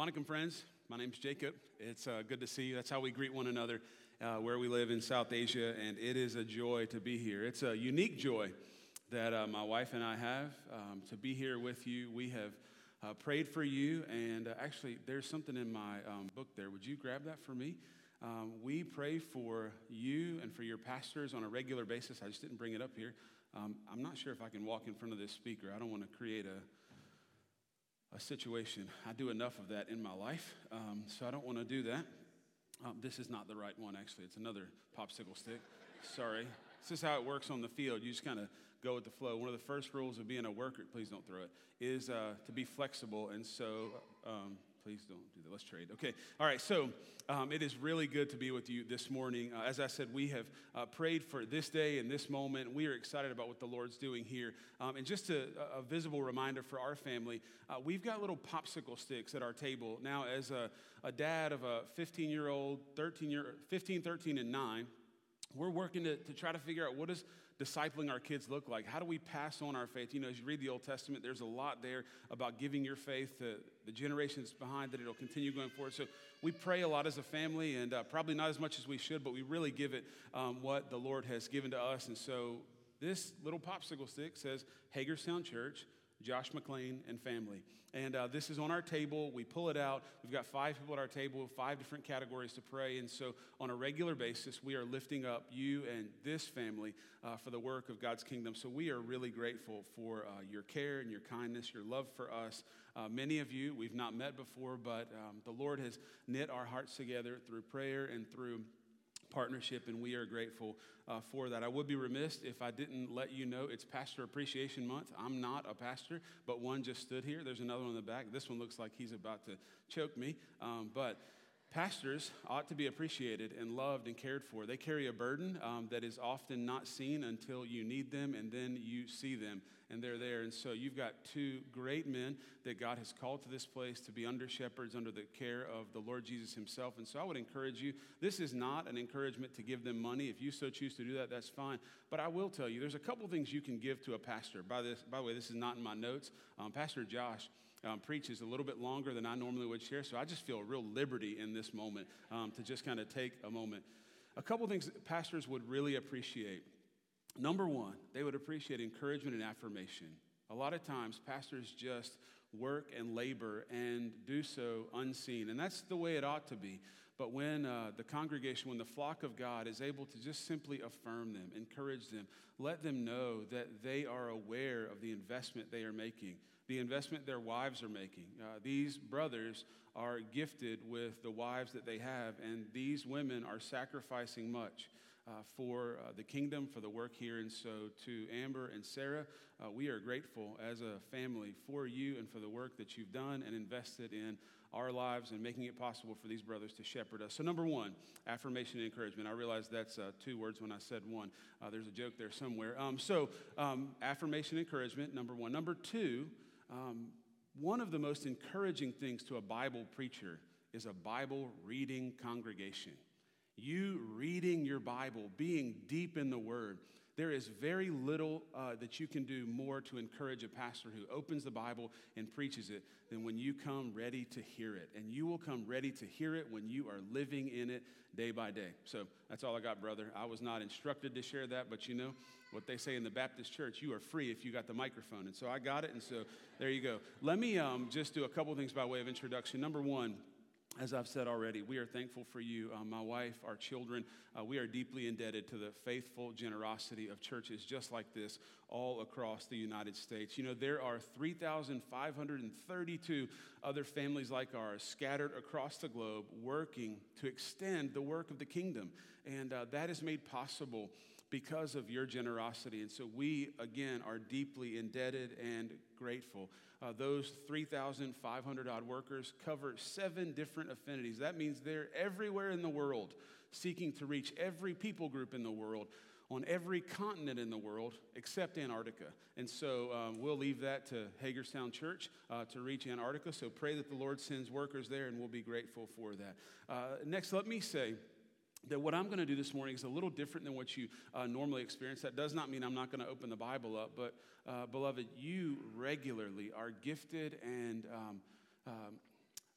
Vanakkam friends, my name's Jacob. It's uh, good to see you. That's how we greet one another uh, where we live in South Asia, and it is a joy to be here. It's a unique joy that uh, my wife and I have um, to be here with you. We have uh, prayed for you, and uh, actually, there's something in my um, book there. Would you grab that for me? Um, we pray for you and for your pastors on a regular basis. I just didn't bring it up here. Um, I'm not sure if I can walk in front of this speaker. I don't want to create a a situation. I do enough of that in my life, um, so I don't want to do that. Um, this is not the right one, actually. It's another popsicle stick. Sorry. This is how it works on the field. You just kind of go with the flow. One of the first rules of being a worker, please don't throw it, is uh, to be flexible. And so, um, Please don't do that. Let's trade. Okay. All right. So um, it is really good to be with you this morning. Uh, as I said, we have uh, prayed for this day and this moment. We are excited about what the Lord's doing here. Um, and just a, a, visible reminder for our family, uh, we've got little popsicle sticks at our table. Now, as a, a dad of a 15 year old, 13 year, 15, 13, and 9, we're working to, to try to figure out what does discipling our kids look like? How do we pass on our faith? You know, as you read the Old Testament, there's a lot there about giving your faith to the generations behind that it'll continue going forward. So we pray a lot as a family, and uh, probably not as much as we should, but we really give it um, what the Lord has given to us. And so this little popsicle stick says Hagerstown Church Josh McLean and family. And uh, this is on our table. We pull it out. We've got five people at our table, five different categories to pray. And so, on a regular basis, we are lifting up you and this family uh, for the work of God's kingdom. So, we are really grateful for uh, your care and your kindness, your love for us. Uh, many of you we've not met before, but um, the Lord has knit our hearts together through prayer and through partnership, and we are grateful uh, for that. I would be remiss if I didn't let you know it's Pastor Appreciation Month. I'm not a pastor, but one just stood here. There's another one in the back. This one looks like he's about to choke me, um, but Pastors ought to be appreciated and loved and cared for. They carry a burden um, that is often not seen until you need them and then you see them and they're there. And so you've got two great men that God has called to this place to be under shepherds under the care of the Lord Jesus Himself. And so I would encourage you this is not an encouragement to give them money. If you so choose to do that, that's fine. But I will tell you there's a couple things you can give to a pastor. By, this, by the way, this is not in my notes. Um, pastor Josh um, preaches a little bit longer than I normally would share. So I just feel a real liberty in this moment um, to just kind of take a moment. A couple things pastors would really appreciate. Number one, they would appreciate encouragement and affirmation. A lot of times, pastors just work and labor and do so unseen. And that's the way it ought to be. But when uh, the congregation, when the flock of God is able to just simply affirm them, encourage them, let them know that they are aware of the investment they are making, the investment their wives are making. Uh, these brothers are gifted with the wives that they have, and these women are sacrificing much. Uh, for uh, the kingdom, for the work here. And so, to Amber and Sarah, uh, we are grateful as a family for you and for the work that you've done and invested in our lives and making it possible for these brothers to shepherd us. So, number one, affirmation and encouragement. I realize that's uh, two words when I said one. Uh, there's a joke there somewhere. Um, so, um, affirmation and encouragement, number one. Number two, um, one of the most encouraging things to a Bible preacher is a Bible reading congregation. You reading your Bible, being deep in the Word. There is very little uh, that you can do more to encourage a pastor who opens the Bible and preaches it than when you come ready to hear it. And you will come ready to hear it when you are living in it day by day. So that's all I got, brother. I was not instructed to share that, but you know what they say in the Baptist church you are free if you got the microphone. And so I got it, and so there you go. Let me um, just do a couple things by way of introduction. Number one, as I've said already, we are thankful for you, uh, my wife, our children. Uh, we are deeply indebted to the faithful generosity of churches just like this all across the United States. You know, there are 3,532 other families like ours scattered across the globe working to extend the work of the kingdom. And uh, that is made possible because of your generosity. And so we, again, are deeply indebted and grateful. Uh, those 3,500 odd workers cover seven different affinities. That means they're everywhere in the world, seeking to reach every people group in the world, on every continent in the world except Antarctica. And so um, we'll leave that to Hagerstown Church uh, to reach Antarctica. So pray that the Lord sends workers there, and we'll be grateful for that. Uh, next, let me say, that what I'm going to do this morning is a little different than what you uh, normally experience. That does not mean I'm not going to open the Bible up, but uh, beloved, you regularly are gifted and um, um,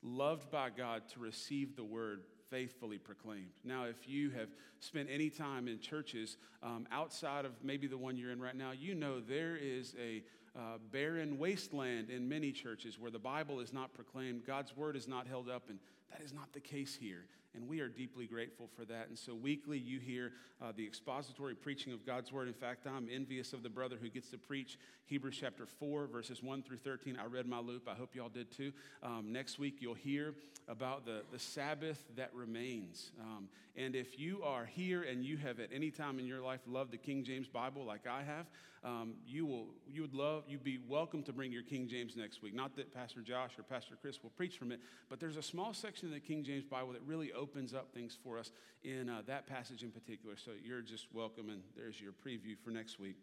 loved by God to receive the word faithfully proclaimed. Now, if you have spent any time in churches um, outside of maybe the one you're in right now, you know there is a uh, barren wasteland in many churches where the Bible is not proclaimed, God's word is not held up, and that is not the case here. And we are deeply grateful for that. And so, weekly, you hear uh, the expository preaching of God's word. In fact, I'm envious of the brother who gets to preach Hebrews chapter 4, verses 1 through 13. I read my loop. I hope y'all did too. Um, next week, you'll hear about the, the Sabbath that remains. Um, and if you are here and you have at any time in your life loved the King James Bible like I have, um, you will you would love you'd be welcome to bring your King James next week. Not that Pastor Josh or Pastor Chris will preach from it, but there's a small section of the King James Bible that really opens up things for us in uh, that passage in particular. So you're just welcome, and there's your preview for next week.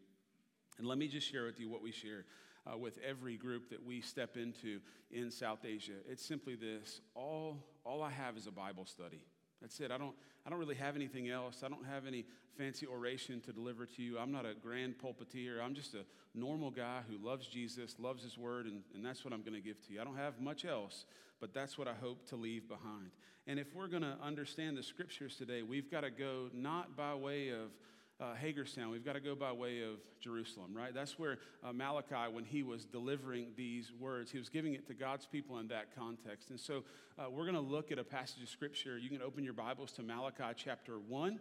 And let me just share with you what we share. Uh, with every group that we step into in South Asia. It's simply this all, all I have is a Bible study. That's it. I don't, I don't really have anything else. I don't have any fancy oration to deliver to you. I'm not a grand pulpiteer. I'm just a normal guy who loves Jesus, loves his word, and, and that's what I'm going to give to you. I don't have much else, but that's what I hope to leave behind. And if we're going to understand the scriptures today, we've got to go not by way of uh, Hagerstown, we've got to go by way of Jerusalem, right? That's where uh, Malachi, when he was delivering these words, he was giving it to God's people in that context. And so uh, we're going to look at a passage of scripture. You can open your Bibles to Malachi chapter 1,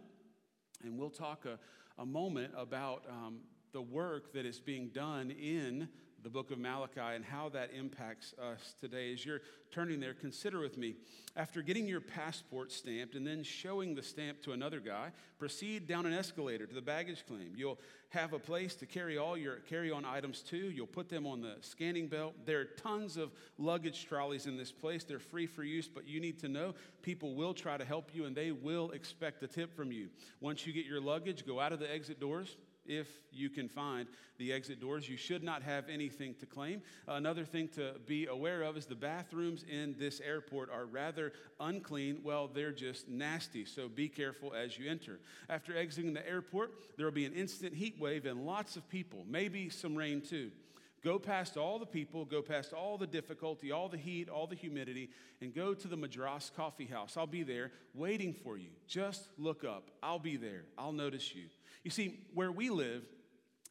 and we'll talk a, a moment about um, the work that is being done in the book of Malachi and how that impacts us today. As you're turning there, consider with me after getting your passport stamped and then showing the stamp to another guy, proceed down an escalator to the baggage claim. You'll have a place to carry all your carry on items to. You'll put them on the scanning belt. There are tons of luggage trolleys in this place. They're free for use, but you need to know people will try to help you and they will expect a tip from you. Once you get your luggage, go out of the exit doors if you can find the exit doors. You should not have anything to claim. Another thing to be aware of is the bathrooms in this airport are rather unclean. Well, they're just nasty, so be careful as you enter. After exiting the airport, there will be an instant heat wave and lots of people, maybe some rain too. Go past all the people, go past all the difficulty, all the heat, all the humidity, and go to the Madras Coffee House. I'll be there waiting for you. Just look up. I'll be there. I'll notice you. You see, where we live,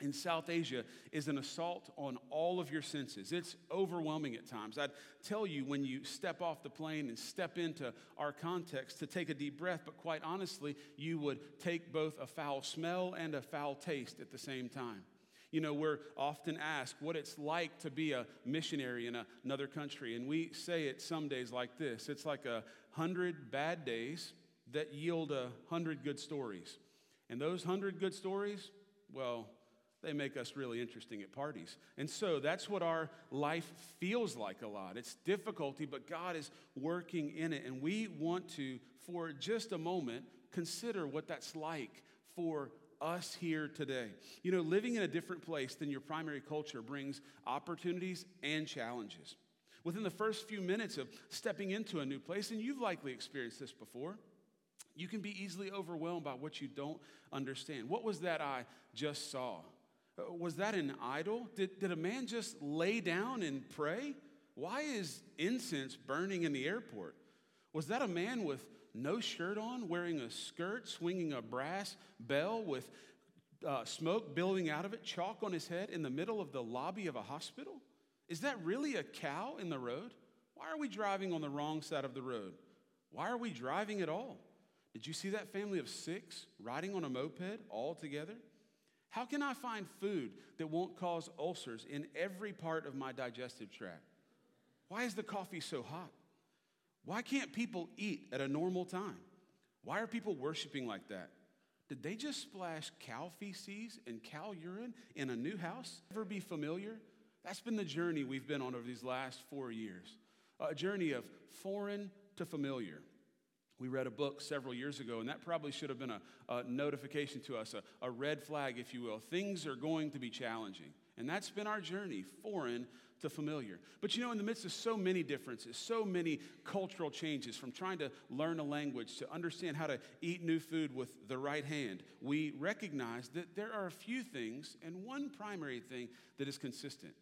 in South Asia is an assault on all of your senses. It's overwhelming at times. I'd tell you when you step off the plane and step into our context to take a deep breath, but quite honestly, you would take both a foul smell and a foul taste at the same time. You know, we're often asked what it's like to be a missionary in another country, and we say it some days like this it's like a hundred bad days that yield a hundred good stories. And those hundred good stories, well, they make us really interesting at parties. And so that's what our life feels like a lot. It's difficulty, but God is working in it. And we want to, for just a moment, consider what that's like for us here today. You know, living in a different place than your primary culture brings opportunities and challenges. Within the first few minutes of stepping into a new place, and you've likely experienced this before, you can be easily overwhelmed by what you don't understand. What was that I just saw? Uh, was that an idol? Did, did a man just lay down and pray? Why is incense burning in the airport? Was that a man with no shirt on, wearing a skirt, swinging a brass bell with uh, smoke billowing out of it, chalk on his head in the middle of the lobby of a hospital? Is that really a cow in the road? Why are we driving on the wrong side of the road? Why are we driving at all? Did you see that family of six riding on a moped all together? How can I find food that won't cause ulcers in every part of my digestive tract? Why is the coffee so hot? Why can't people eat at a normal time? Why are people worshiping like that? Did they just splash cow feces and cow urine in a new house? Ever be familiar? That's been the journey we've been on over these last four years a journey of foreign to familiar. We read a book several years ago, and that probably should have been a, a notification to us, a, a red flag, if you will. Things are going to be challenging. And that's been our journey, foreign to familiar. But you know, in the midst of so many differences, so many cultural changes, from trying to learn a language to understand how to eat new food with the right hand, we recognize that there are a few things and one primary thing that is consistent.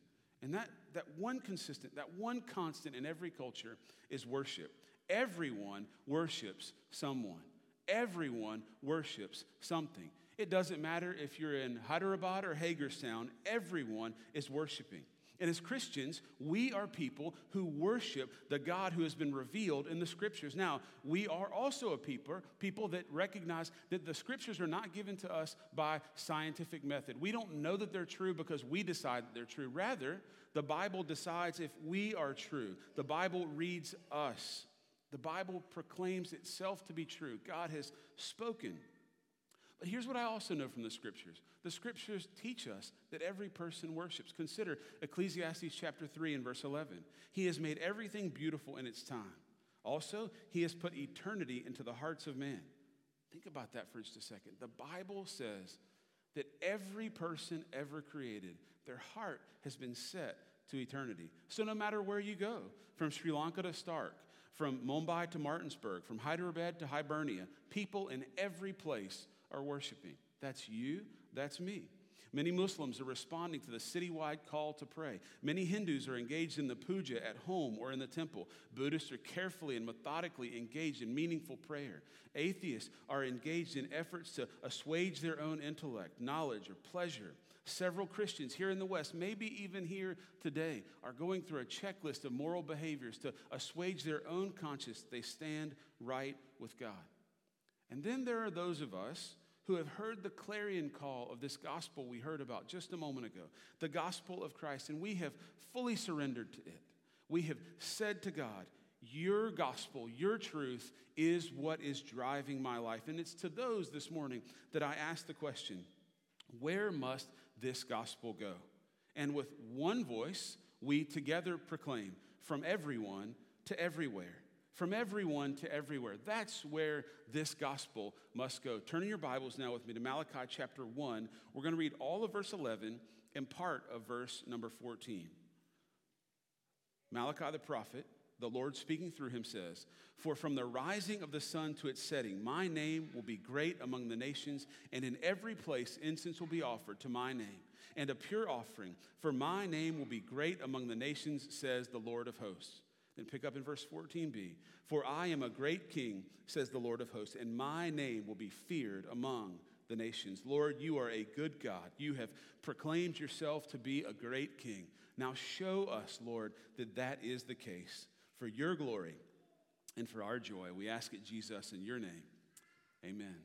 And that, that one consistent, that one constant in every culture is worship. Everyone worships someone. Everyone worships something. It doesn't matter if you're in Hyderabad or Hagerstown, everyone is worshiping. And as Christians, we are people who worship the God who has been revealed in the scriptures. Now, we are also a people, people that recognize that the scriptures are not given to us by scientific method. We don't know that they're true because we decide that they're true. Rather, the Bible decides if we are true. The Bible reads us. The Bible proclaims itself to be true. God has spoken. But here's what I also know from the scriptures the scriptures teach us that every person worships. Consider Ecclesiastes chapter 3 and verse 11. He has made everything beautiful in its time. Also, he has put eternity into the hearts of men. Think about that for just a second. The Bible says that every person ever created, their heart has been set to eternity. So no matter where you go, from Sri Lanka to Starke, from Mumbai to Martinsburg, from Hyderabad to Hibernia, people in every place are worshiping. That's you, that's me. Many Muslims are responding to the citywide call to pray. Many Hindus are engaged in the puja at home or in the temple. Buddhists are carefully and methodically engaged in meaningful prayer. Atheists are engaged in efforts to assuage their own intellect, knowledge, or pleasure. Several Christians here in the West, maybe even here today, are going through a checklist of moral behaviors to assuage their own conscience. They stand right with God. And then there are those of us who have heard the clarion call of this gospel we heard about just a moment ago, the gospel of Christ, and we have fully surrendered to it. We have said to God, Your gospel, your truth is what is driving my life. And it's to those this morning that I ask the question where must this gospel go? And with one voice, we together proclaim from everyone to everywhere from everyone to everywhere. That's where this gospel must go. Turn in your Bibles now with me to Malachi chapter 1. We're going to read all of verse 11 and part of verse number 14. Malachi the prophet, the Lord speaking through him says, For from the rising of the sun to its setting, my name will be great among the nations, and in every place incense will be offered to my name, and a pure offering. For my name will be great among the nations, says the Lord of hosts. Then pick up in verse 14b. For I am a great king, says the Lord of hosts, and my name will be feared among the nations. Lord, you are a good God. You have proclaimed yourself to be a great king. Now show us, Lord, that that is the case. For your glory and for our joy, we ask it, Jesus, in your name. Amen.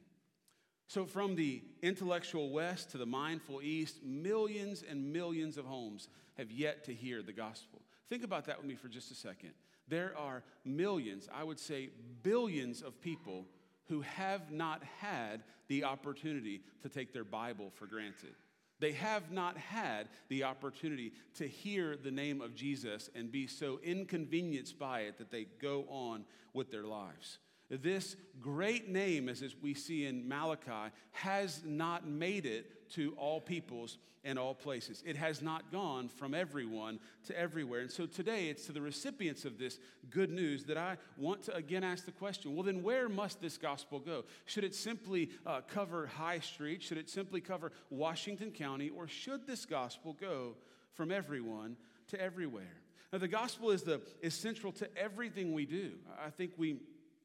So, from the intellectual West to the mindful East, millions and millions of homes have yet to hear the gospel. Think about that with me for just a second. There are millions, I would say billions of people who have not had the opportunity to take their Bible for granted. They have not had the opportunity to hear the name of Jesus and be so inconvenienced by it that they go on with their lives. This great name, as we see in Malachi, has not made it to all peoples and all places. It has not gone from everyone to everywhere. And so today it's to the recipients of this good news that I want to again ask the question well, then where must this gospel go? Should it simply uh, cover High Street? Should it simply cover Washington County? Or should this gospel go from everyone to everywhere? Now, the gospel is, the, is central to everything we do. I think we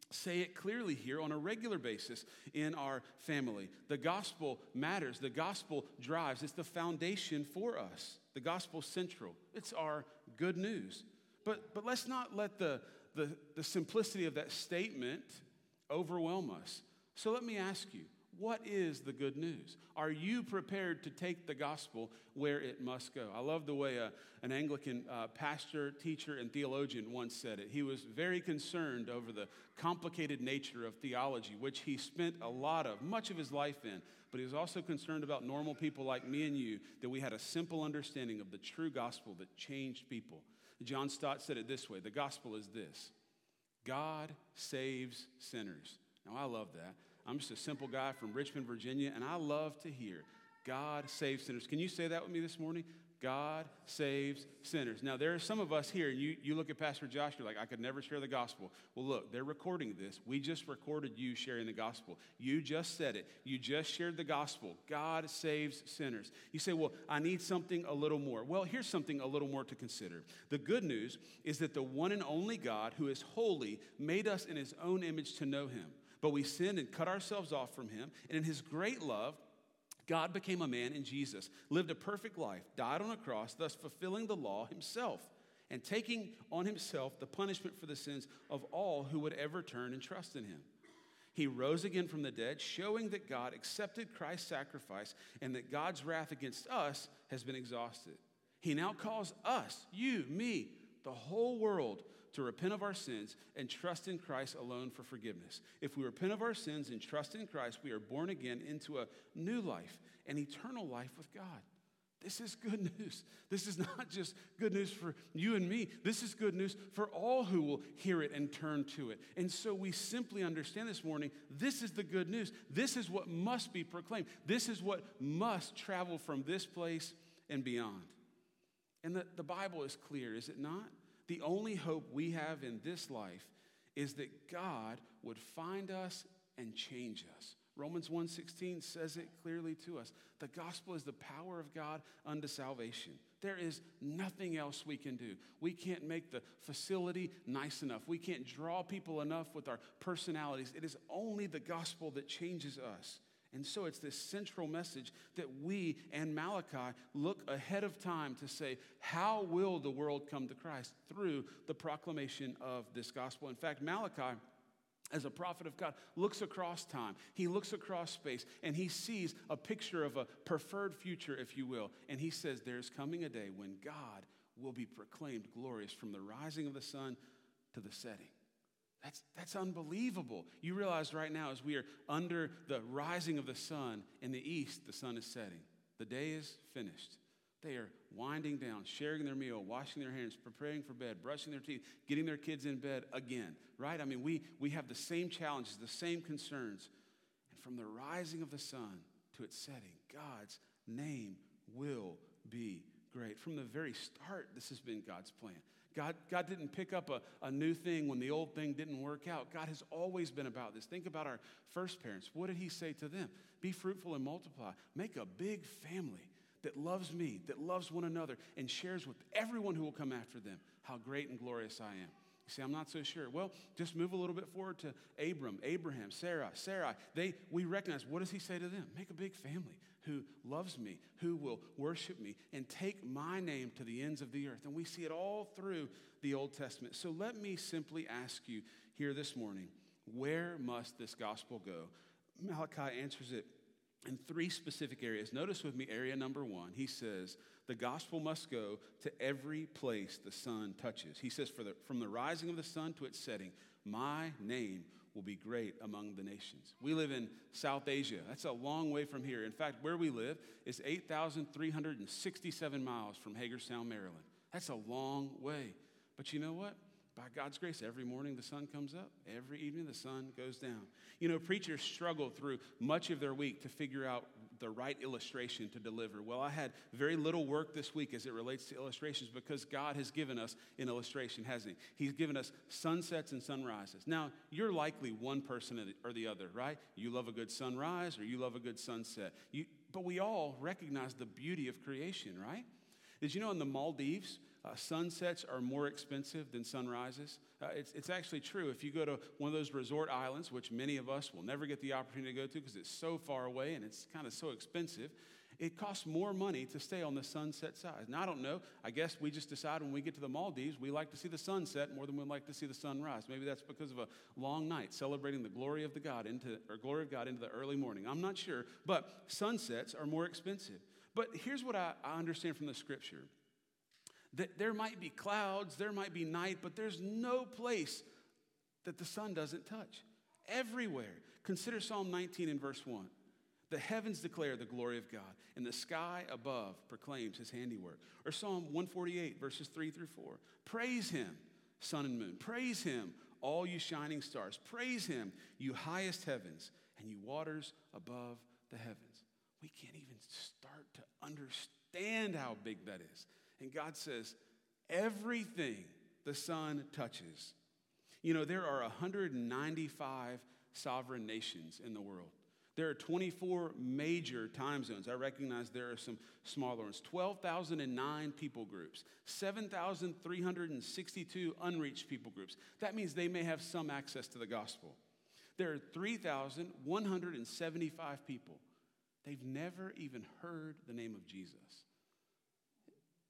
say it clearly here on a regular basis in our family. The gospel matters, the gospel drives, it's the foundation for us. The gospel central, it's our good news. But, but let's not let the, the, the simplicity of that statement overwhelm us. So let me ask you what is the good news? Are you prepared to take the gospel where it must go? I love the way a, uh, an Anglican uh, pastor, teacher, and theologian once said it. He was very concerned over the complicated nature of theology, which he spent a lot of, much of his life in. But he was also concerned about normal people like me and you, that we had a simple understanding of the true gospel that changed people. John Stott said it this way The gospel is this God saves sinners. Now, I love that. I'm just a simple guy from Richmond, Virginia, and I love to hear God saves sinners. Can you say that with me this morning? God saves sinners. Now, there are some of us here, and you, you look at Pastor Josh, you're like, I could never share the gospel. Well, look, they're recording this. We just recorded you sharing the gospel. You just said it. You just shared the gospel. God saves sinners. You say, Well, I need something a little more. Well, here's something a little more to consider. The good news is that the one and only God, who is holy, made us in his own image to know him. But we sinned and cut ourselves off from him. And in his great love, God became a man in Jesus, lived a perfect life, died on a cross, thus fulfilling the law himself, and taking on himself the punishment for the sins of all who would ever turn and trust in him. He rose again from the dead, showing that God accepted Christ's sacrifice and that God's wrath against us has been exhausted. He now calls us, you, me, the whole world to repent of our sins and trust in Christ alone for forgiveness. If we repent of our sins and trust in Christ, we are born again into a new life, an eternal life with God. This is good news. This is not just good news for you and me. This is good news for all who will hear it and turn to it. And so we simply understand this morning this is the good news. This is what must be proclaimed. This is what must travel from this place and beyond. And the, the Bible is clear, is it not? The only hope we have in this life is that God would find us and change us. Romans 1:16 says it clearly to us. The gospel is the power of God unto salvation. There is nothing else we can do. We can't make the facility nice enough. We can't draw people enough with our personalities. It is only the gospel that changes us. And so it's this central message that we and Malachi look ahead of time to say, how will the world come to Christ? Through the proclamation of this gospel. In fact, Malachi as a prophet of God, looks across time. He looks across space and he sees a picture of a preferred future, if you will. And he says, There's coming a day when God will be proclaimed glorious from the rising of the sun to the setting. That's, that's unbelievable. You realize right now, as we are under the rising of the sun in the east, the sun is setting. The day is finished. They are winding down, sharing their meal, washing their hands, preparing for bed, brushing their teeth, getting their kids in bed again, right? I mean, we, we have the same challenges, the same concerns. And from the rising of the sun to its setting, God's name will be great. From the very start, this has been God's plan. God, God didn't pick up a, a new thing when the old thing didn't work out. God has always been about this. Think about our first parents. What did He say to them? Be fruitful and multiply. Make a big family that loves me, that loves one another, and shares with everyone who will come after them how great and glorious I am. You say, I'm not so sure. Well, just move a little bit forward to Abram, Abraham, Sarah, Sarah. They, we recognize, what does he say to them? Make a big family who loves me, who will worship me, and take my name to the ends of the earth. And we see it all through the Old Testament. So let me simply ask you here this morning where must this gospel go? Malachi answers it in three specific areas. Notice with me area number one. He says, the gospel must go to every place the sun touches. He says, the, from the rising of the sun to its setting, my name will be great among the nations. We live in South Asia. That's a long way from here. In fact, where we live is 8,367 miles from Hagerstown, Maryland. That's a long way. But you know what? By God's grace, every morning the sun comes up, every evening the sun goes down. You know, preachers struggle through much of their week to figure out the right illustration to deliver. Well, I had very little work this week as it relates to illustrations because God has given us an illustration, hasn't He? He's given us sunsets and sunrises. Now, you're likely one person or the other, right? You love a good sunrise or you love a good sunset. You, but we all recognize the beauty of creation, right? Did you know in the Maldives, uh, sunsets are more expensive than sunrises. Uh, it's, it's actually true. If you go to one of those resort islands, which many of us will never get the opportunity to go to because it's so far away and it's kind of so expensive, it costs more money to stay on the sunset side. Now, I don't know. I guess we just decide when we get to the Maldives, we like to see the sunset more than we like to see the sunrise. Maybe that's because of a long night celebrating the glory of the God into or glory of God into the early morning. I'm not sure, but sunsets are more expensive. But here's what I, I understand from the scripture that there might be clouds, there might be night, but there's no place that the sun doesn't touch. Everywhere. Consider Psalm 19 and verse 1. The heavens declare the glory of God, and the sky above proclaims his handiwork. Or Psalm 148, verses 3 through 4. Praise him, sun and moon. Praise him, all you shining stars. Praise him, you highest heavens, and you waters above the heavens. we can't even start to understand how big that is. And God says, everything the sun touches. You know, there are 195 sovereign nations in the world. There are 24 major time zones. I recognize there are some smaller ones. 12,009 people groups, 7,362 unreached people groups. That means they may have some access to the gospel. There are 3,175 people. They've never even heard the name of Jesus.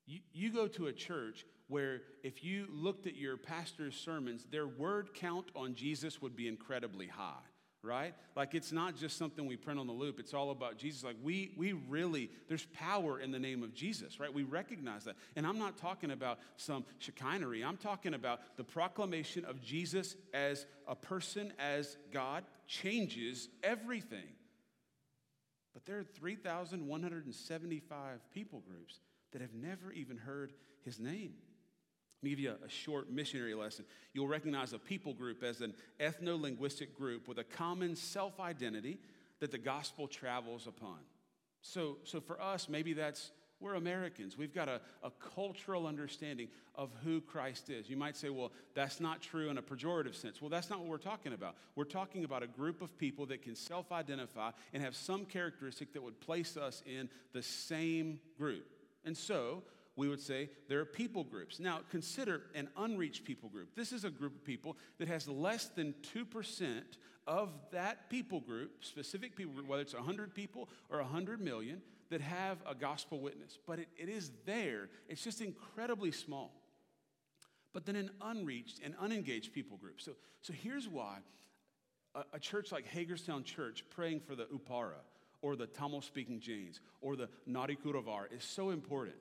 You, you go to a church where if you looked at your pastor's sermons, their word count on Jesus would be incredibly high right? Like it's not just something we print on the loop. It's all about Jesus. Like we we really there's power in the name of Jesus, right? We recognize that. And I'm not talking about some chicanery. I'm talking about the proclamation of Jesus as a person as God changes everything. But there are 3,175 people groups that have never even heard his name. Let me give you a, short missionary lesson. You'll recognize a people group as an ethno linguistic group with a common self identity that the gospel travels upon. So, so for us, maybe that's we're Americans. We've got a, a cultural understanding of who Christ is. You might say, well, that's not true in a pejorative sense. Well, that's not what we're talking about. We're talking about a group of people that can self identify and have some characteristic that would place us in the same group. And so, we would say there are people groups. Now, consider an unreached people group. This is a group of people that has less than 2% of that people group, specific people group, whether it's 100 people or 100 million, that have a gospel witness. But it, it is there, it's just incredibly small. But then an unreached and unengaged people group. So, so here's why a, a church like Hagerstown Church praying for the Upara or the Tamil speaking Jains or the Nadikurovar is so important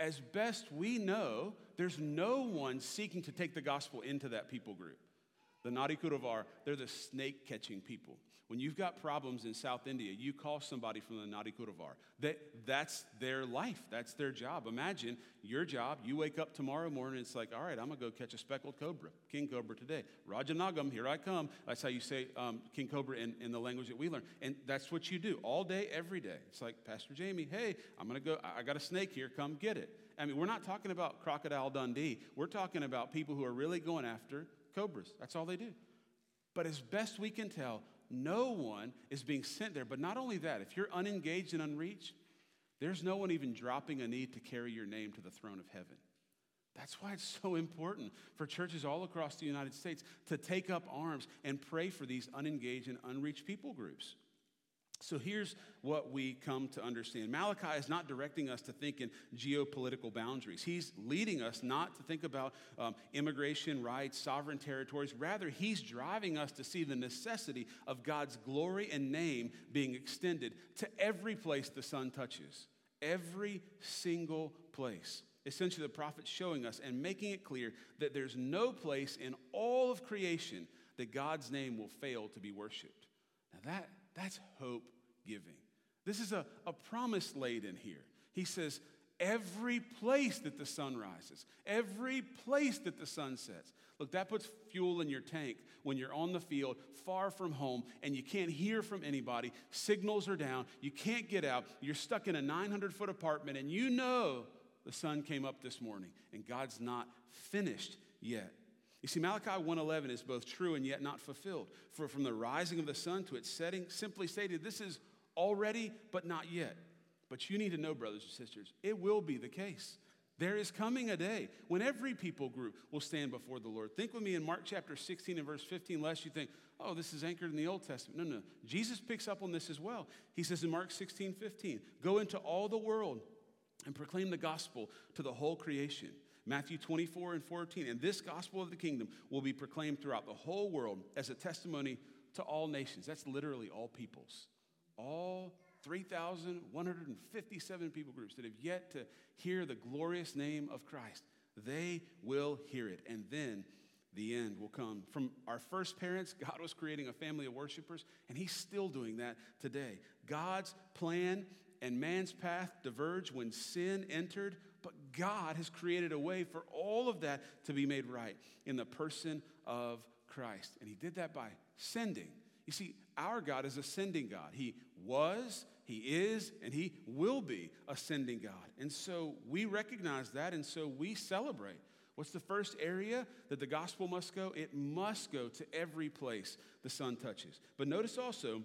as best we know, there's no one seeking to take the gospel into that people group. The Nadikurovar, they're the snake catching people. When you've got problems in South India, you call somebody from the Nadikurovar. That, that's their life, that's their job. Imagine your job, you wake up tomorrow morning, it's like, all right, I'm gonna go catch a speckled cobra, king cobra today. Rajanagam, here I come. That's how you say um, king cobra in, in the language that we learn. And that's what you do all day, every day. It's like, Pastor Jamie, hey, I'm gonna go, I got a snake here, come get it. I mean, we're not talking about Crocodile Dundee. We're talking about people who are really going after cobras. That's all they do. But as best we can tell, no one is being sent there. But not only that, if you're unengaged and unreached, there's no one even dropping a need to carry your name to the throne of heaven. That's why it's so important for churches all across the United States to take up arms and pray for these unengaged and unreached people groups. So here's what we come to understand Malachi is not directing us to think in geopolitical boundaries. He's leading us not to think about um, immigration rights, sovereign territories. Rather, he's driving us to see the necessity of God's glory and name being extended to every place the sun touches, every single place. Essentially, the prophet's showing us and making it clear that there's no place in all of creation that God's name will fail to be worshiped. Now, that that's hope giving. This is a, a promise laid in here. He says, every place that the sun rises, every place that the sun sets. Look, that puts fuel in your tank when you're on the field, far from home, and you can't hear from anybody. Signals are down. You can't get out. You're stuck in a 900 foot apartment, and you know the sun came up this morning, and God's not finished yet. You see, Malachi 1:11 is both true and yet not fulfilled. For from the rising of the sun to its setting, simply stated, this is already but not yet. But you need to know, brothers and sisters, it will be the case. There is coming a day when every people group will stand before the Lord. Think with me in Mark chapter 16 and verse 15, lest you think, oh, this is anchored in the Old Testament. No, no. Jesus picks up on this as well. He says in Mark 16, 15, go into all the world and proclaim the gospel to the whole creation. Matthew 24 and 14. And this gospel of the kingdom will be proclaimed throughout the whole world as a testimony to all nations. That's literally all peoples. All 3,157 people groups that have yet to hear the glorious name of Christ. They will hear it. And then the end will come. From our first parents, God was creating a family of worshipers, and He's still doing that today. God's plan and man's path diverged when sin entered but God has created a way for all of that to be made right in the person of Christ. And He did that by sending. You see, our God is ascending God. He was, He is, and He will be ascending God. And so we recognize that, and so we celebrate. What's the first area that the gospel must go? It must go to every place the sun touches. But notice also,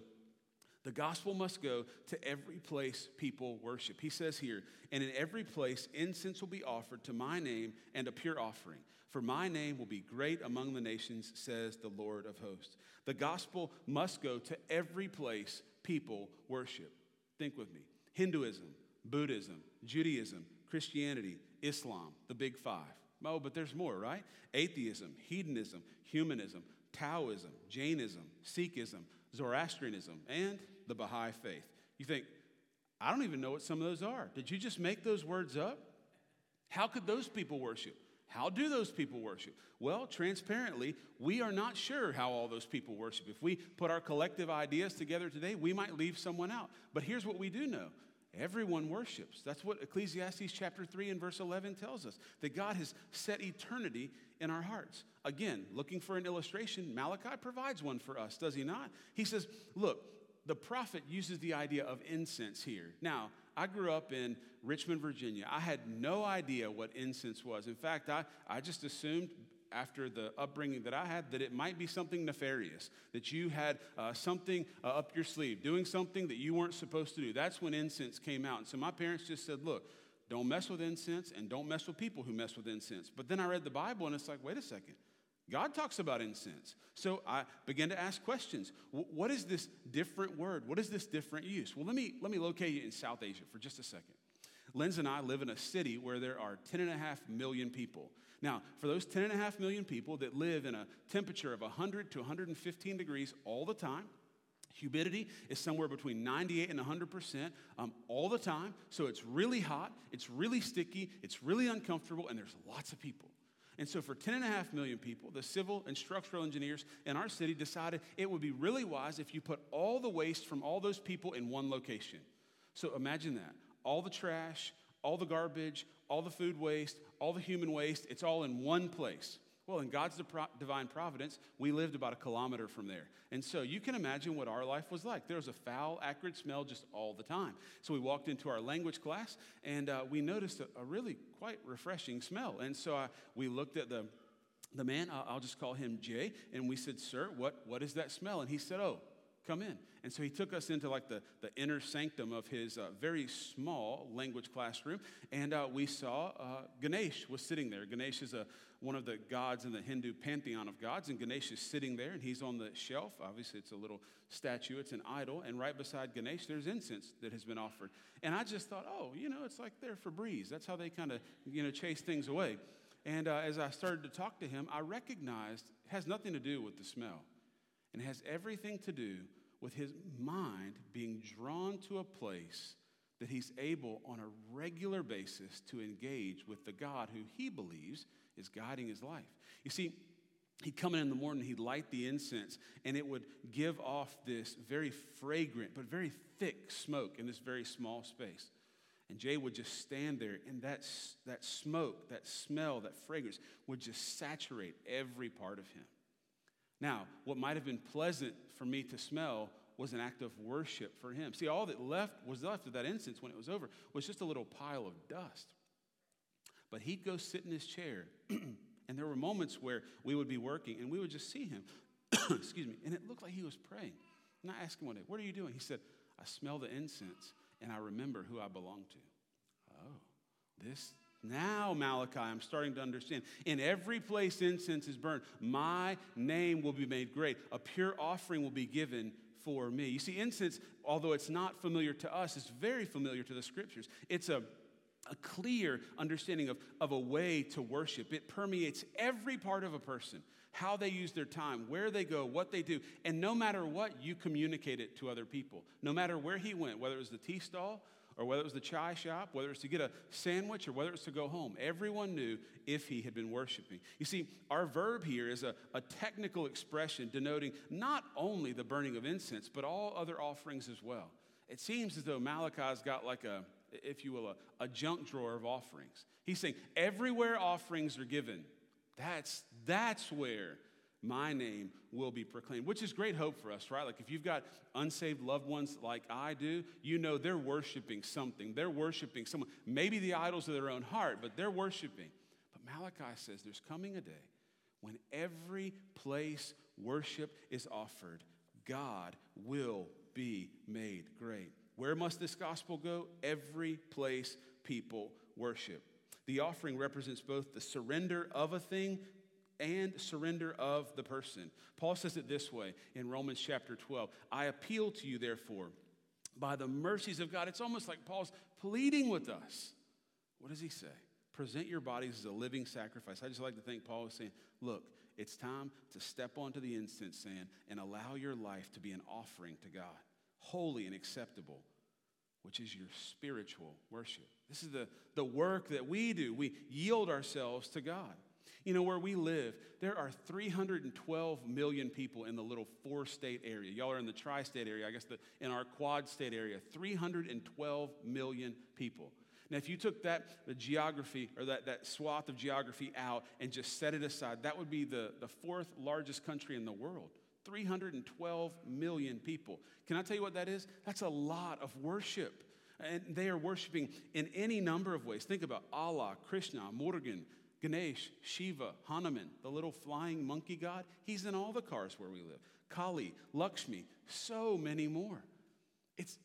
the gospel must go to every place people worship. He says here, and in every place incense will be offered to my name and a pure offering. For my name will be great among the nations, says the Lord of hosts. The gospel must go to every place people worship. Think with me Hinduism, Buddhism, Judaism, Christianity, Islam, the big five. Oh, but there's more, right? Atheism, hedonism, humanism, Taoism, Jainism, Sikhism, Zoroastrianism, and the Baha'i faith. You think, I don't even know what some of those are. Did you just make those words up? How could those people worship? How do those people worship? Well, transparently, we are not sure how all those people worship. If we put our collective ideas together today, we might leave someone out. But here's what we do know everyone worships. That's what Ecclesiastes chapter 3 and verse 11 tells us that God has set eternity in our hearts. Again, looking for an illustration, Malachi provides one for us, does he not? He says, Look, the prophet uses the idea of incense here. Now, I grew up in Richmond, Virginia. I had no idea what incense was. In fact, I, I just assumed after the upbringing that I had that it might be something nefarious, that you had uh, something uh, up your sleeve, doing something that you weren't supposed to do. That's when incense came out. And so my parents just said, look, don't mess with incense and don't mess with people who mess with incense. But then I read the Bible and it's like, wait a second. God talks about incense. So I began to ask questions. What is this different word? What is this different use? Well, let me, let me locate you in South Asia for just a second. Linz and I live in a city where there are 10.5 million people. Now, for those 10.5 million people that live in a temperature of 100 to 115 degrees all the time, humidity is somewhere between 98 and 100% um, all the time. So it's really hot, it's really sticky, it's really uncomfortable, and there's lots of people. And so, for 10.5 million people, the civil and structural engineers in our city decided it would be really wise if you put all the waste from all those people in one location. So, imagine that all the trash, all the garbage, all the food waste, all the human waste, it's all in one place. Well, in God's divine providence, we lived about a kilometer from there. And so you can imagine what our life was like. There was a foul, acrid smell just all the time. So we walked into our language class and uh, we noticed a, a, really quite refreshing smell. And so uh, we looked at the, the man, I'll just call him Jay, and we said, Sir, what, what is that smell? And he said, Oh, come in. And so he took us into like the, the inner sanctum of his uh, very small language classroom. And uh, we saw uh, Ganesh was sitting there. Ganesh is a, one of the gods in the Hindu pantheon of gods. And Ganesh is sitting there and he's on the shelf. Obviously, it's a little statue, it's an idol. And right beside Ganesh, there's incense that has been offered. And I just thought, oh, you know, it's like they're Febreze. That's how they kind of, you know, chase things away. And uh, as I started to talk to him, I recognized it has nothing to do with the smell and has everything to do with his mind being drawn to a place that he's able on a regular basis to engage with the God who he believes is guiding his life. You see, he'd come in in the morning, he'd light the incense, and it would give off this very fragrant but very thick smoke in this very small space. And Jay would just stand there, and that, that smoke, that smell, that fragrance would just saturate every part of him. Now, what might have been pleasant for me to smell was an act of worship for him. See, all that left was left of that incense when it was over was just a little pile of dust. But he'd go sit in his chair, and there were moments where we would be working and we would just see him, excuse me, and it looked like he was praying. And I asked him one day, What are you doing? He said, I smell the incense and I remember who I belong to. Oh, this now, Malachi, I'm starting to understand. In every place incense is burned, my name will be made great. A pure offering will be given for me. You see, incense, although it's not familiar to us, is very familiar to the scriptures. It's a a clear understanding of, of a way to worship. It permeates every part of a person, how they use their time, where they go, what they do. And no matter what, you communicate it to other people. No matter where he went, whether it was the tea stall or whether it was the chai shop, whether it's to get a sandwich or whether it's to go home. Everyone knew if he had been worshiping. You see, our verb here is a, a technical expression denoting not only the burning of incense, but all other offerings as well. It seems as though Malachi's got like a, if you will, a, a junk drawer of offerings. He's saying everywhere offerings are given, that's, that's where my name will be proclaimed, which is great hope for us, right? Like if you've got unsaved loved ones like I do, you know they're worshiping something. They're worshiping someone, maybe the idols of their own heart, but they're worshiping. But Malachi says there's coming a day when every place worship is offered, God will be made great. Where must this gospel go? Every place people worship. The offering represents both the surrender of a thing and surrender of the person. Paul says it this way in Romans chapter 12 I appeal to you, therefore, by the mercies of God. It's almost like Paul's pleading with us. What does he say? Present your bodies as a living sacrifice. I just like to think Paul is saying, Look, it's time to step onto the incense stand and allow your life to be an offering to God, holy and acceptable, which is your spiritual worship. This is the, the work that we do. We yield ourselves to God. You know, where we live, there are 312 million people in the little four state area. Y'all are in the tri state area, I guess the, in our quad state area, 312 million people. Now, if you took that the geography or that, that swath of geography out and just set it aside, that would be the, the fourth largest country in the world. 312 million people. Can I tell you what that is? That's a lot of worship. And they are worshiping in any number of ways. Think about Allah, Krishna, Murugan, Ganesh, Shiva, Hanuman, the little flying monkey god. He's in all the cars where we live. Kali, Lakshmi, so many more. It's,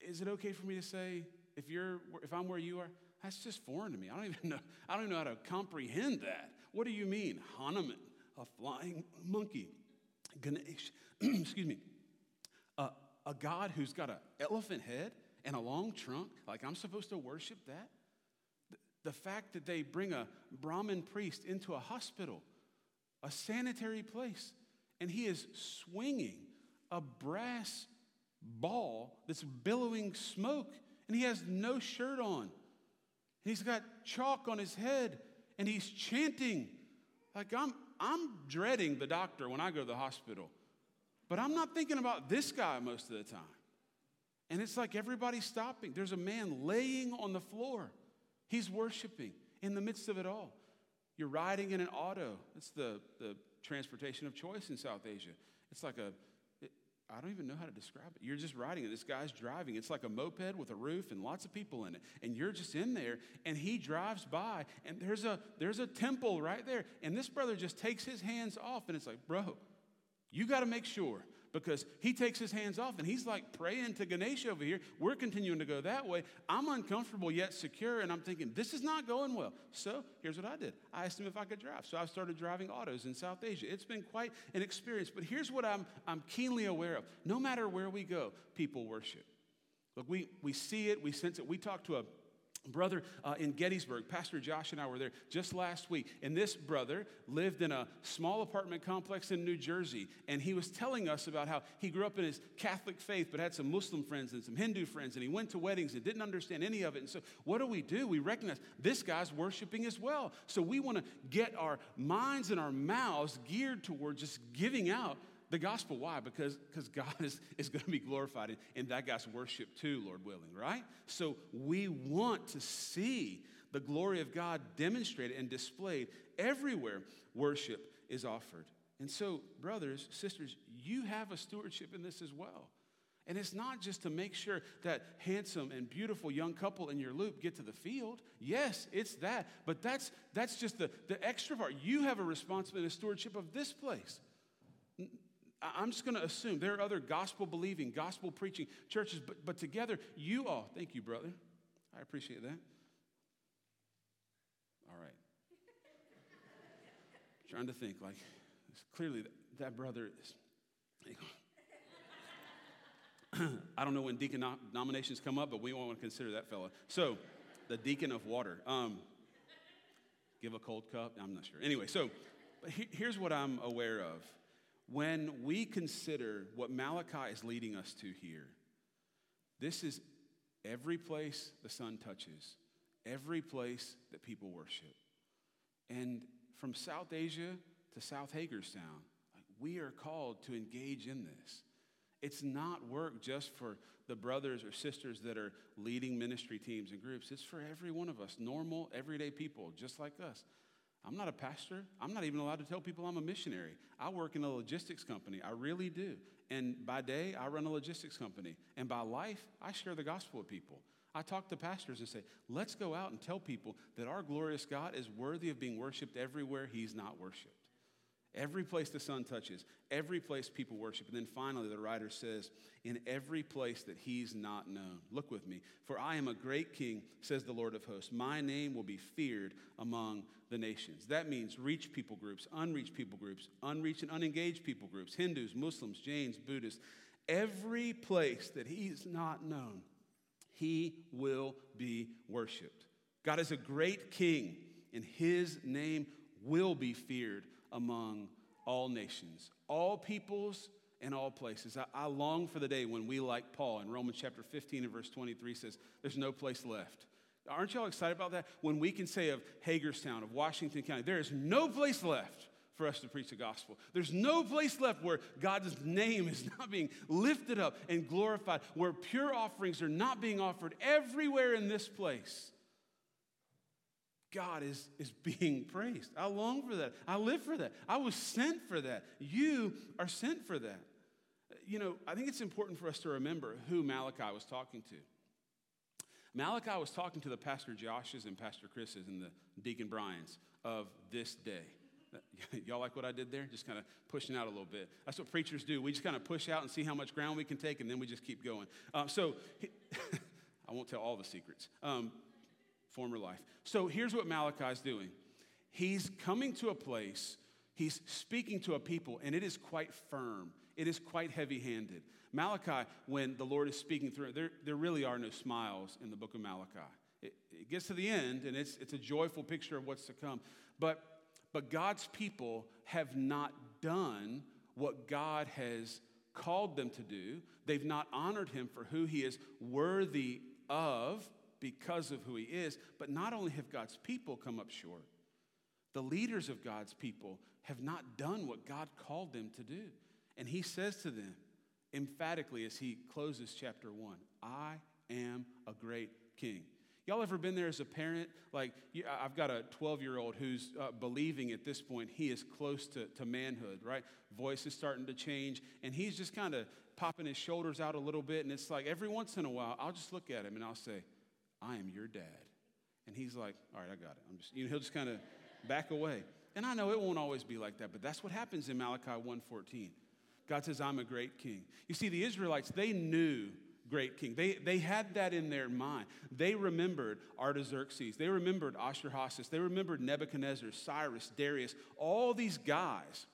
is it okay for me to say if you're if I'm where you are, that's just foreign to me. I don't even know. I don't even know how to comprehend that. What do you mean, Hanuman, a flying monkey? Ganesh, excuse me, a god who's got an elephant head and a long trunk. Like I'm supposed to worship that? The, fact that they bring a Brahmin priest into a hospital, a sanitary place, and he is swinging a brass ball that's billowing smoke and he has no shirt on. And he's got chalk on his head and he's chanting. Like I'm, I'm dreading the doctor when I go to the hospital, but I'm not thinking about this guy most of the time. And it's like everybody's stopping. There's a man laying on the floor. He's worshiping in the midst of it all. You're riding in an auto. It's the, the transportation of choice in South Asia. It's like a I don't even know how to describe it. You're just riding it. This guy's driving. It's like a moped with a roof and lots of people in it. And you're just in there and he drives by and there's a there's a temple right there. And this brother just takes his hands off and it's like, "Bro, you got to make sure because he takes his hands off and he's like praying to Ganesh over here. We're continuing to go that way. I'm uncomfortable yet secure, and I'm thinking, this is not going well. So here's what I did I asked him if I could drive. So I started driving autos in South Asia. It's been quite an experience, but here's what I'm, I'm keenly aware of no matter where we go, people worship. Look, we, we see it, we sense it. We talked to a brother uh, in Gettysburg, Pastor Josh and I were there just last week. And this brother lived in a small apartment complex in New Jersey. And he was telling us about how he grew up in his Catholic faith, but had some Muslim friends and some Hindu friends. And he went to weddings and didn't understand any of it. And so, what do we do? We recognize this guy's worshiping as well. So, we want to get our minds and our mouths geared toward just giving out the gospel. Why? Because because God is, is going to be glorified in, in that guy's worship too, Lord willing, right? So we want to see the glory of God demonstrated and displayed everywhere worship is offered. And so, brothers, sisters, you have a stewardship in this as well. And it's not just to make sure that handsome and beautiful young couple in your loop get to the field. Yes, it's that. But that's, that's just the, the extra part. You have a responsibility and a stewardship of this place. I'm just going to assume there are other gospel believing, gospel preaching churches, but, but together, you all, thank you, brother. I appreciate that. All right. Trying to think, like, clearly that, that brother is. I don't know when deacon nominations come up, but we want to consider that fella. So, the deacon of water. Um, give a cold cup? I'm not sure. Anyway, so he, here's what I'm aware of when we consider what Malachi is leading us to here, this is every place the sun touches, every place that people worship. And from South Asia to South Hagerstown, we are called to engage in this. It's not work just for the brothers or sisters that are leading ministry teams and groups. It's for every one of us, normal, everyday people, just like us. I'm not a pastor. I'm not even allowed to tell people I'm a missionary. I work in a logistics company. I really do. And by day, I run a logistics company. And by life, I share the gospel with people. I talk to pastors and say, let's go out and tell people that our glorious God is worthy of being worshiped everywhere he's not worshiped. Every place the sun touches, every place people worship. And then finally, the writer says, in every place that he's not known. Look with me. For I am a great king, says the Lord of hosts. My name will be feared among the nations. That means reach people groups, unreached people groups, unreached and unengaged people groups, Hindus, Muslims, Jains, Buddhists. Every place that he's not known, he will be worshiped. God is a great king, and his name will be feared among all nations, all peoples, and all places. I, I, long for the day when we, like Paul in Romans chapter 15 and verse 23, says, There's no place left. Aren't y'all excited about that? When we can say of Hagerstown, of Washington County, there is no place left for us to preach the gospel. There's no place left where God's name is not being lifted up and glorified, where pure offerings are not being offered everywhere in this place. God is, is being praised. I long for that. I live for that. I was sent for that. You are sent for that. You know, I think it's important for us to remember who Malachi was talking to. Malachi was talking to the Pastor Josh's and Pastor Chris's and the Deacon Brian's of this day. Y'all like what I did there? Just kind of pushing out a little bit. That's what preachers do. We just kind of push out and see how much ground we can take, and then we just keep going. Uh, so, I won't tell all the secrets. Um, former life. So here's what Malachi's doing he's coming to a place, he's speaking to a people, and it is quite firm, it is quite heavy handed. Malachi, when the Lord is speaking through there, there really are no smiles in the book of Malachi. It, it gets to the end, and it's, it's a joyful picture of what's to come. But, but God's people have not done what God has called them to do. They've not honored him for who he is worthy of because of who he is. But not only have God's people come up short, the leaders of God's people have not done what God called them to do. And he says to them emphatically as he closes chapter one I am a great king. Y'all ever been there as a parent? Like, I've got a 12 year old who's uh, believing at this point he is close to, to manhood, right? Voice is starting to change, and he's just kind of popping his shoulders out a little bit. And it's like every once in a while, I'll just look at him and I'll say, I am your dad. And he's like, all right, I got it. I'm just, you know, he'll just kind of back away. And I know it won't always be like that, but that's what happens in Malachi 1:14. God says, I'm a great king. You see, the Israelites, they knew great king. They, they had that in their mind. They remembered Artaxerxes. They remembered Ahasuerus. They remembered Nebuchadnezzar, Cyrus, Darius, all these guys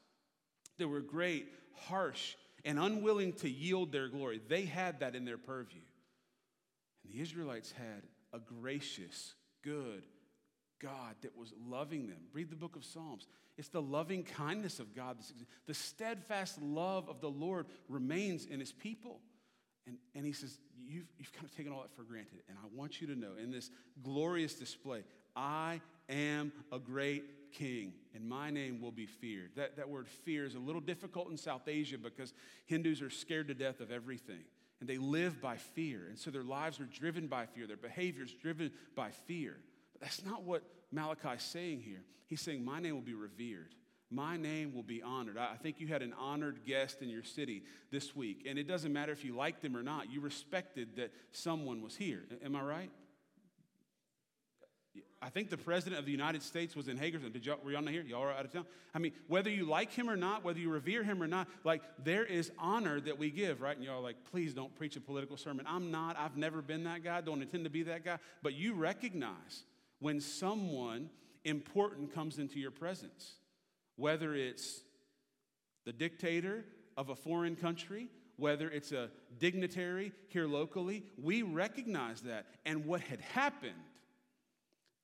that were great, harsh, and unwilling to yield their glory. They had that in their purview. And the Israelites had a gracious, good God that was loving them. Read the book of Psalms. It's the loving kindness of God. The steadfast love of the Lord remains in his people. And, and he says, you've, you've kind of taken all that for granted. And I want you to know in this glorious display, I am a great king, and my name will be feared. That, that word fear is a little difficult in South Asia because Hindus are scared to death of everything and they live by fear. And so their lives are driven by fear, their behavior is driven by fear. But that's not what Malachi is saying here. He's saying, My name will be revered. My name will be honored. I think you had an honored guest in your city this week, and it doesn't matter if you liked them or not. You respected that someone was here. Am I right? I think the president of the United States was in Hagerstown. Did y'all, were y'all not here? Y'all are out of town? I mean, whether you like him or not, whether you revere him or not, like there is honor that we give, right? And y'all are like, please don't preach a political sermon. I'm not. I've never been that guy. Don't intend to be that guy. But you recognize when someone important comes into your presence, whether it's the dictator of a foreign country, whether it's a dignitary here locally, we recognize that. And what had happened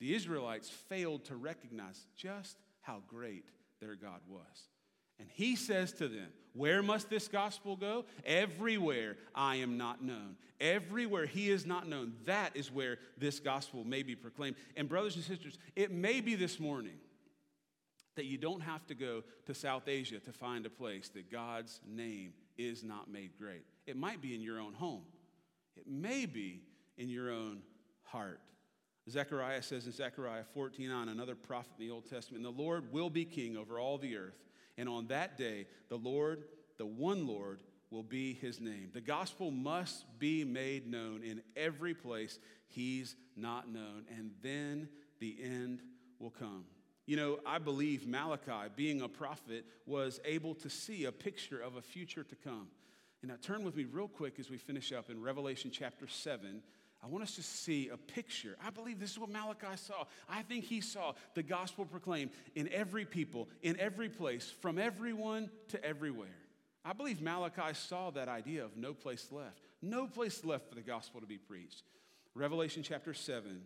the Israelites failed to recognize just how great their God was. And he says to them, Where must this gospel go? Everywhere I am not known. Everywhere he is not known, that is where this gospel may be proclaimed. And, brothers and sisters, it may be this morning that you don't have to go to South Asia to find a place that God's name is not made great. It might be in your own home, it may be in your own heart. Zechariah says in Zechariah 14 another prophet in the Old Testament, the Lord will be king over all the earth. And on that day, the Lord, the one Lord, will be his name. The gospel must be made known in every place he's not known, and then the end will come. You know, I believe Malachi, being a prophet, was able to see a picture of a future to come. And now turn with me real quick as we finish up in Revelation chapter 7. I want us to see a picture. I believe this is what Malachi saw. I think he saw the gospel proclaimed in every people, in every place, from everyone to everywhere. I believe Malachi saw that idea of no place left, no place left for the gospel to be preached. Revelation chapter 7,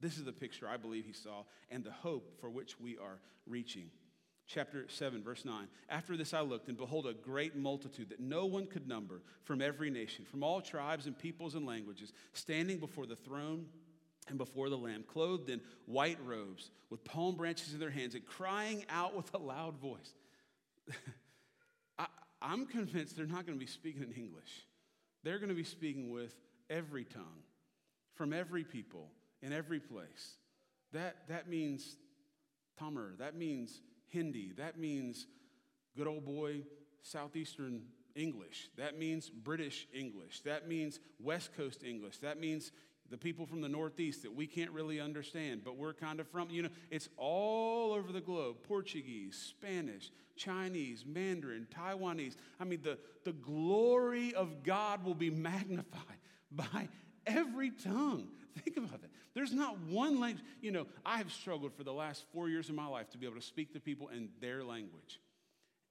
this is the picture I believe he saw and the hope for which we are reaching. Chapter 7, verse 9. After this I looked, and behold, a great multitude that no one could number from every nation, from all tribes and peoples and languages, standing before the throne and before the Lamb, clothed in white robes, with palm branches in their hands, and crying out with a loud voice. I, I'm convinced they're not going to be speaking in English. They're going to be speaking with every tongue, from every people, in every place. That, that means Tamil. That means Hindi. That means good old boy Southeastern English. That means British English. That means West Coast English. That means the people from the Northeast that we can't really understand, but we're kind of from. You know, it's all over the globe Portuguese, Spanish, Chinese, Mandarin, Taiwanese. I mean, the, the glory of God will be magnified by every tongue. Think about that. There's not one language. You know, I have struggled for the last four years of my life to be able to speak to people in their language.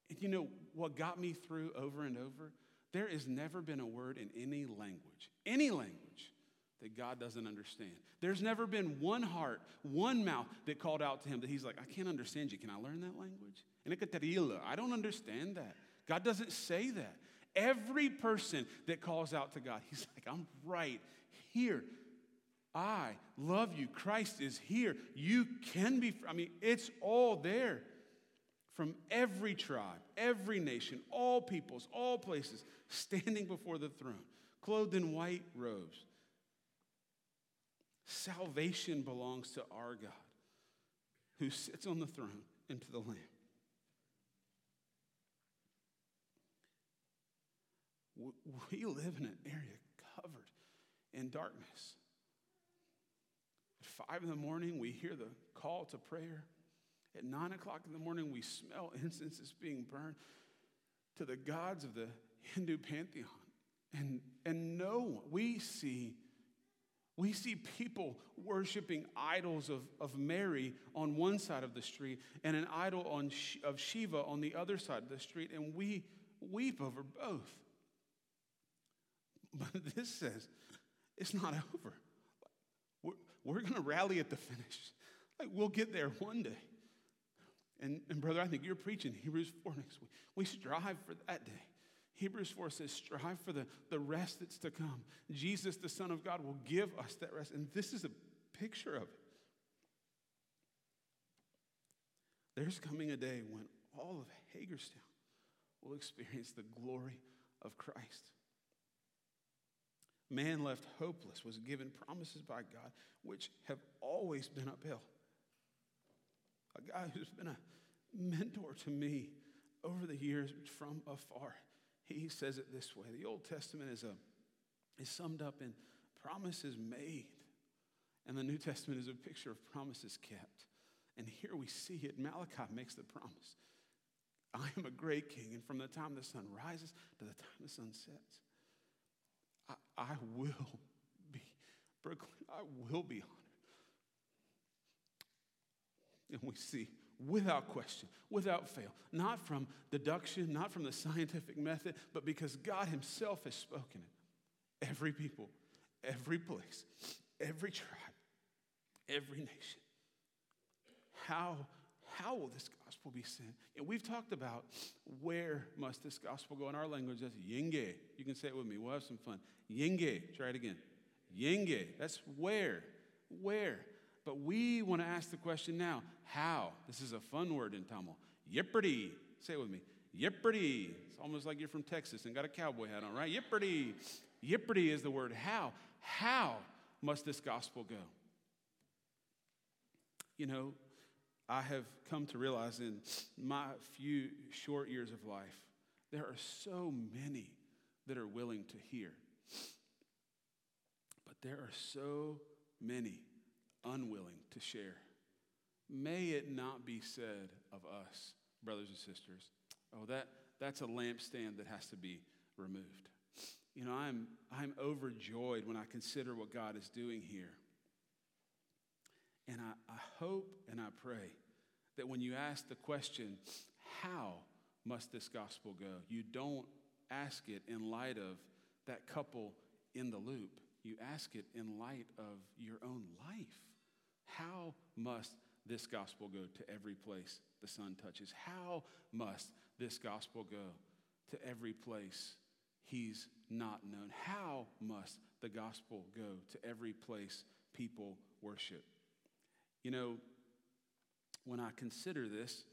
And you know what got me through over and over? There has never been a word in any language, any language, that God doesn't understand. There's never been one heart, one mouth that called out to him that he's like, I can't understand you. Can I learn that language? I don't understand that. God doesn't say that. Every person that calls out to God, he's like, I'm right here. I love you. Christ is here. You can be, I mean, it's all there from every tribe, every nation, all peoples, all places, standing before the throne, clothed in white robes. Salvation belongs to our God who sits on the throne and to the Lamb. We live in an area covered in darkness. Five in the morning, we hear the call to prayer. At nine o'clock in the morning, we smell incenses being burned to the gods of the Hindu pantheon. And, and no, we see, we see people worshiping idols of, of Mary on one side of the street and an idol on, of Shiva on the other side of the street, and we weep over both. But this says it's not over. We're, going to rally at the finish. Like, we'll get there one day. And, and brother, I think you're preaching Hebrews 4 next week. We strive for that day. Hebrews 4 says, strive for the, the rest that's to come. Jesus, the Son of God, will give us that rest. And this is a picture of it. There's coming a day when all of Hagerstown will experience the glory of Christ. Man left hopeless was given promises by God which have always been upheld. A guy who's been a mentor to me over the years from afar. He says it this way the Old Testament is, a, is summed up in promises made, and the New Testament is a picture of promises kept. And here we see it. Malachi makes the promise I am a great king, and from the time the sun rises to the time the sun sets, I, will be proclaimed. I will be honored. And we see, without question, without fail, not from deduction, not from the scientific method, but because God Himself has spoken it. Every people, every place, every tribe, every nation. How, how will this gospel be sent? And we've talked about where must this gospel go in our language. That's yenge. You can say it with me. We'll have some fun. Yenge. Try it again. Yenge. That's where. Where. But we want to ask the question now how? This is a fun word in Tamil. Yipperty. Say it with me. Yipperty. It's almost like you're from Texas and got a cowboy hat on, right? Yipperty. Yipperty is the word how. How must this gospel go? You know, I have come to realize in my few short years of life, there are so many that are willing to hear. But there are so many unwilling to share. May it not be said of us, brothers and sisters, oh, that, that's a lampstand that has to be removed. You know, I'm, I'm overjoyed when I consider what God is doing here. And I, I hope and I pray that when you ask the question, how must this gospel go? You don't ask it in light of that couple in the loop. You ask it in light of your own life. How must this gospel go to every place the sun touches? How must this gospel go to every place he's not known? How must the gospel go to every place people worship? You know, when I consider this,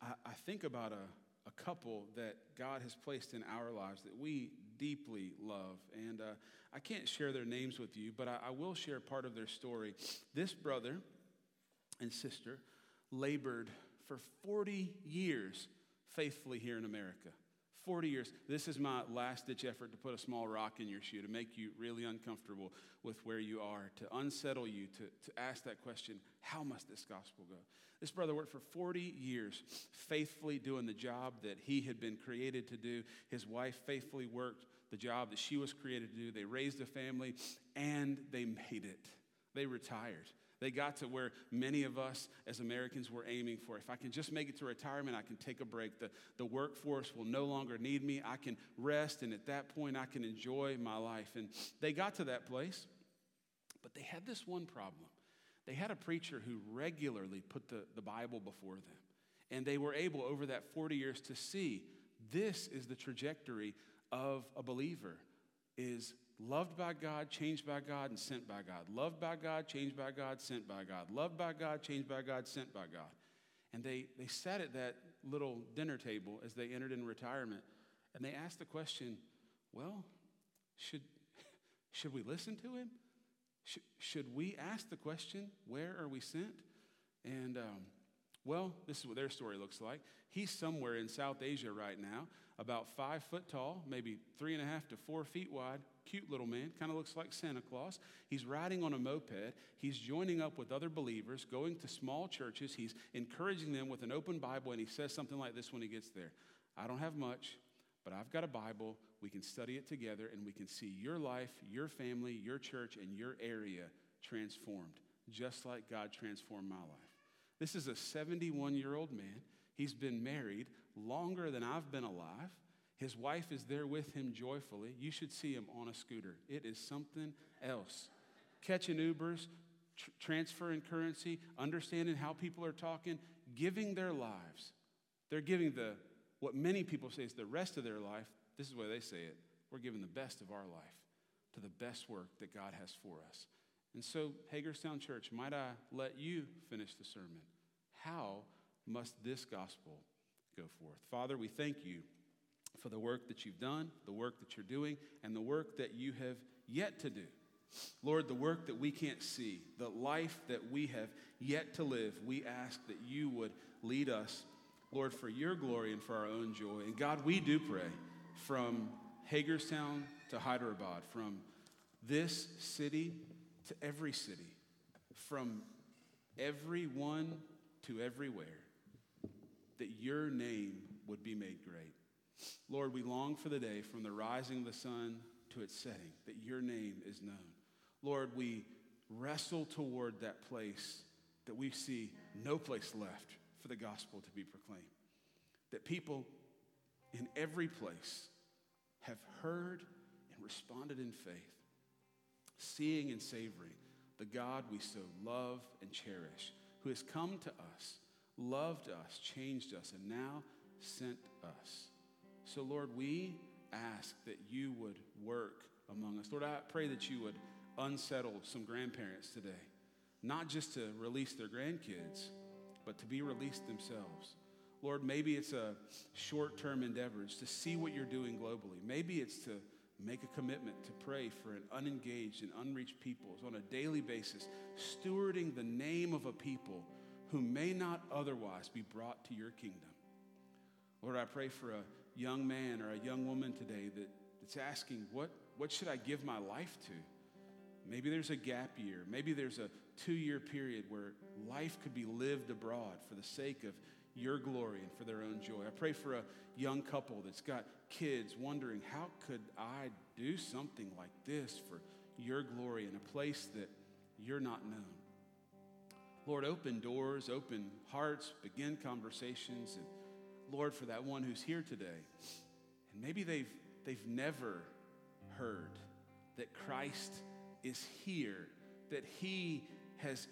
I, I think about a, a couple that God has placed in our lives that we deeply love. And uh, I can't share their names with you, but I, I will share part of their story. This brother and sister labored for 40 years faithfully here in America. 40 years. This is my last ditch effort to put a small rock in your shoe, to make you really uncomfortable with where you are, to unsettle you, to, to ask that question how must this gospel go? This brother worked for 40 years, faithfully doing the job that he had been created to do. His wife faithfully worked the job that she was created to do. They raised a family and they made it. They retired. They got to where many of us as Americans were aiming for. If I can just make it to retirement, I can take a break. The, the workforce will no longer need me. I can rest, and at that point, I can enjoy my life. And they got to that place, but they had this one problem. They had a preacher who regularly put the, the Bible before them. And they were able, over that 40 years, to see this is the trajectory of a believer is loved by God, changed by God, and sent by God. Loved by God, changed by God, sent by God. Loved by God, changed by God, sent by God. And they, they sat at that little dinner table as they entered in retirement, and they asked the question well, should, should we listen to him? Should, should we ask the question, where are we sent? And, um, well, this is what their story looks like. He's somewhere in South Asia right now, about five foot tall, maybe three and a half to four feet wide, cute little man, kind of looks like Santa Claus. He's riding on a moped. He's joining up with other believers, going to small churches. He's encouraging them with an open Bible, and he says something like this when he gets there I don't have much, but I've got a Bible. We can study it together, and we can see your life, your family, your church, and your area transformed, just like God transformed my life. This is a 71 year old man. He's been married longer than I've been alive. His wife is there with him joyfully. You should see him on a scooter. It is something else. Catching Ubers, tr- transferring currency, understanding how people are talking, giving their lives. They're giving the what many people say is the rest of their life. This is the way they say it. We're giving the best of our life to the best work that God has for us. And so, Hagerstown Church, might I let you finish the sermon? How must this gospel go forth? Father, we thank you for the work that you've done, the work that you're doing, and the work that you have yet to do. Lord, the work that we can't see, the life that we have yet to live, we ask that you would lead us, Lord, for your glory and for our own joy. And God, we do pray from Hagerstown to Hyderabad, from this city to every city, from everyone to everywhere, that your name would be made great. Lord, we long for the day from the rising of the sun to its setting that your name is known. Lord, we wrestle toward that place that we see no place left for the gospel to be proclaimed. That people in every place have heard and responded in faith, seeing and savoring the God we so love and cherish, who has come to us, loved us, changed us, and now sent us. So, Lord, we ask that you would work among us. Lord, I pray that you would unsettle some grandparents today, not just to release their grandkids, but to be released themselves. Lord, maybe it's a short term endeavor, it's to see what you're doing globally. Maybe it's to make a commitment to pray for an unengaged and unreached peoples on a daily basis, stewarding the name of a people who may not otherwise be brought to your kingdom. Lord, I pray for a young man or a young woman today that, that's asking, what, what should I give my life to? Maybe there's a gap year. Maybe there's a two year period where life could be lived abroad for the sake of your glory and for their own joy. I pray for a young couple that's got kids wondering, how could I do something like this for your glory in a place that you're not known? Lord, open doors, open hearts, begin conversations. And Lord, for that one who's here today, and maybe they've, they've never heard that Christ is here, that He has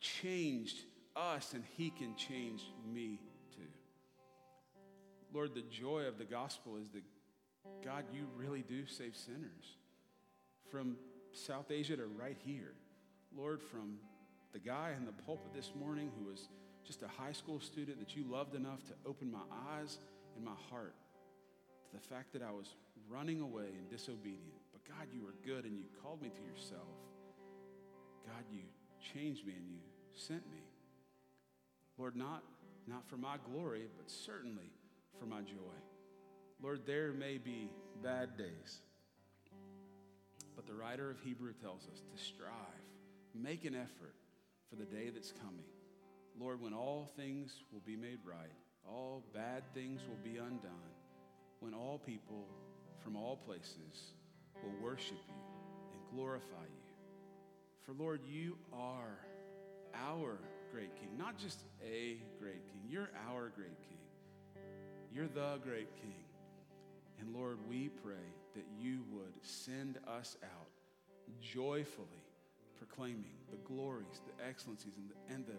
changed us and He can change me too. Lord, the joy of the gospel is that, God, you really do save sinners. From South Asia to right here. Lord, from the guy in the pulpit this morning who was just a high school student that you loved enough to open my eyes and my heart to the fact that I was running away and disobedient. But God, you were good and you called me to yourself. God, you changed me and you sent me. Lord, not, not for my glory, but certainly for my joy. Lord, there may be bad days, but the writer of Hebrew tells us to strive, make an effort for the day that's coming. Lord, when all things will be made right, all bad things will be undone, when all people from all places will worship you and glorify you. For Lord, you are our great king, not just a great king. You're our great king. You're the great king. And Lord, we pray that you would send us out joyfully proclaiming the glories, the excellencies, and the, and the,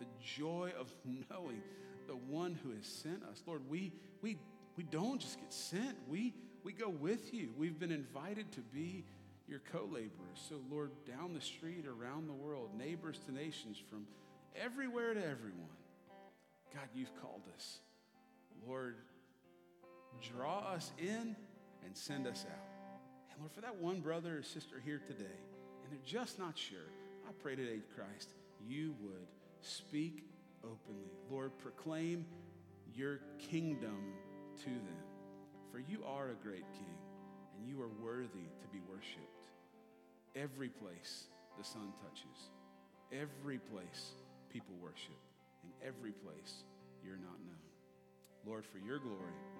the joy of knowing the one who has sent us. Lord, we, we, we don't just get sent, we, we go with you. We've been invited to be your co laborers. So, Lord, down the street, around the world, neighbors to nations, from everywhere to everyone, God, you've called us. Lord, draw us in and send us out. And Lord, for that one brother or sister here today, and they're just not sure, I pray today, Christ, you would speak openly. Lord, proclaim your kingdom to them. For you are a great king, and you are worthy to be worshiped. Every place the sun touches, every place people worship, and every place you're not known. Lord, for your glory,